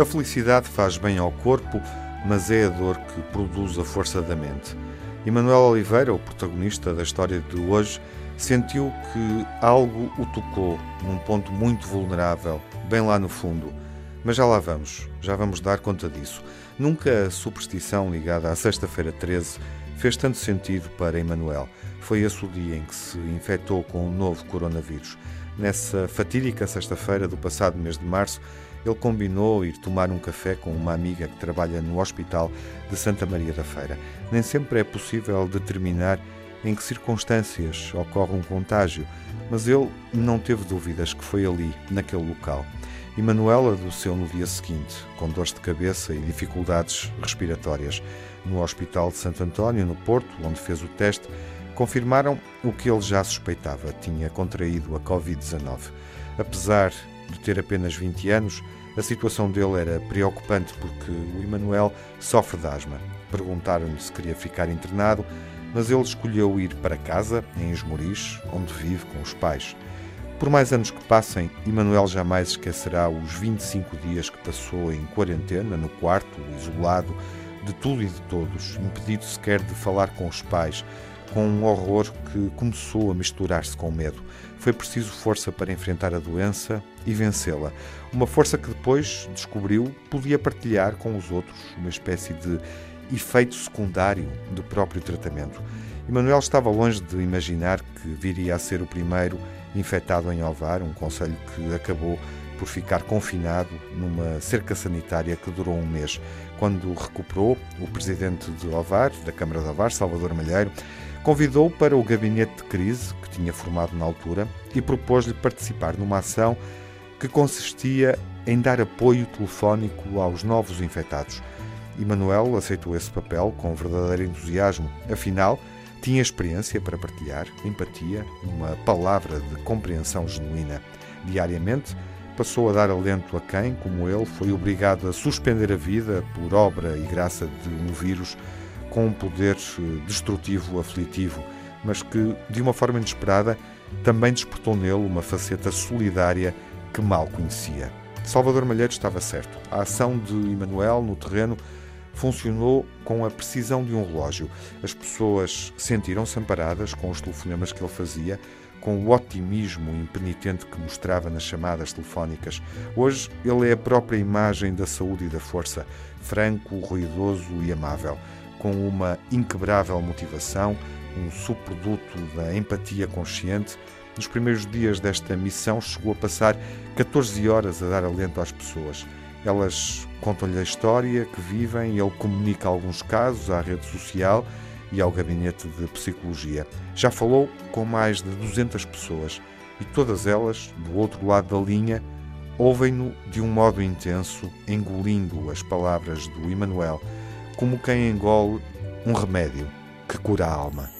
A felicidade faz bem ao corpo, mas é a dor que produz a força da mente. Emanuel Oliveira, o protagonista da história de hoje, sentiu que algo o tocou num ponto muito vulnerável, bem lá no fundo. Mas já lá vamos, já vamos dar conta disso. Nunca a superstição ligada à Sexta-feira 13 fez tanto sentido para Emanuel. Foi esse o dia em que se infectou com o novo coronavírus. Nessa fatídica sexta-feira do passado mês de março, ele combinou ir tomar um café com uma amiga que trabalha no Hospital de Santa Maria da Feira. Nem sempre é possível determinar em que circunstâncias ocorre um contágio, mas ele não teve dúvidas que foi ali, naquele local. E Manuela adoeceu no dia seguinte, com dores de cabeça e dificuldades respiratórias. No Hospital de Santo António, no Porto, onde fez o teste, confirmaram o que ele já suspeitava: tinha contraído a Covid-19. Apesar de ter apenas 20 anos, a situação dele era preocupante porque o Emanuel sofre de asma. Perguntaram-lhe se queria ficar internado, mas ele escolheu ir para casa, em Esmoriz, onde vive com os pais. Por mais anos que passem, Emanuel jamais esquecerá os 25 dias que passou em quarentena, no quarto, isolado de tudo e de todos, impedido sequer de falar com os pais, com um horror que começou a misturar-se com medo. Foi preciso força para enfrentar a doença e vencê-la. Uma força que depois descobriu podia partilhar com os outros, uma espécie de efeito secundário do próprio tratamento. Emanuel estava longe de imaginar que viria a ser o primeiro infectado em Ovar, um conselho que acabou por ficar confinado numa cerca sanitária que durou um mês. Quando recuperou, o presidente de Ovar, da Câmara de Ovar, Salvador Malheiro, convidou para o gabinete de crise que tinha formado na altura e propôs-lhe participar numa ação que consistia em dar apoio telefónico aos novos infectados. E Manuel aceitou esse papel com verdadeiro entusiasmo. Afinal, tinha experiência para partilhar, empatia, uma palavra de compreensão genuína. Diariamente, passou a dar alento a quem, como ele, foi obrigado a suspender a vida por obra e graça de um vírus com um poder eh, destrutivo, aflitivo, mas que, de uma forma inesperada, também despertou nele uma faceta solidária que mal conhecia. Salvador Malheiro estava certo. A ação de Emanuel no terreno funcionou com a precisão de um relógio. As pessoas sentiram-se amparadas com os telefonemas que ele fazia, com o otimismo impenitente que mostrava nas chamadas telefónicas. Hoje ele é a própria imagem da saúde e da força, franco, ruidoso e amável, com uma inquebrável motivação, um subproduto da empatia consciente. Nos primeiros dias desta missão chegou a passar 14 horas a dar alento às pessoas. Elas contam-lhe a história que vivem ele comunica alguns casos à rede social e ao gabinete de psicologia. Já falou com mais de 200 pessoas e todas elas, do outro lado da linha, ouvem-no de um modo intenso, engolindo as palavras do Emanuel, como quem engole um remédio que cura a alma.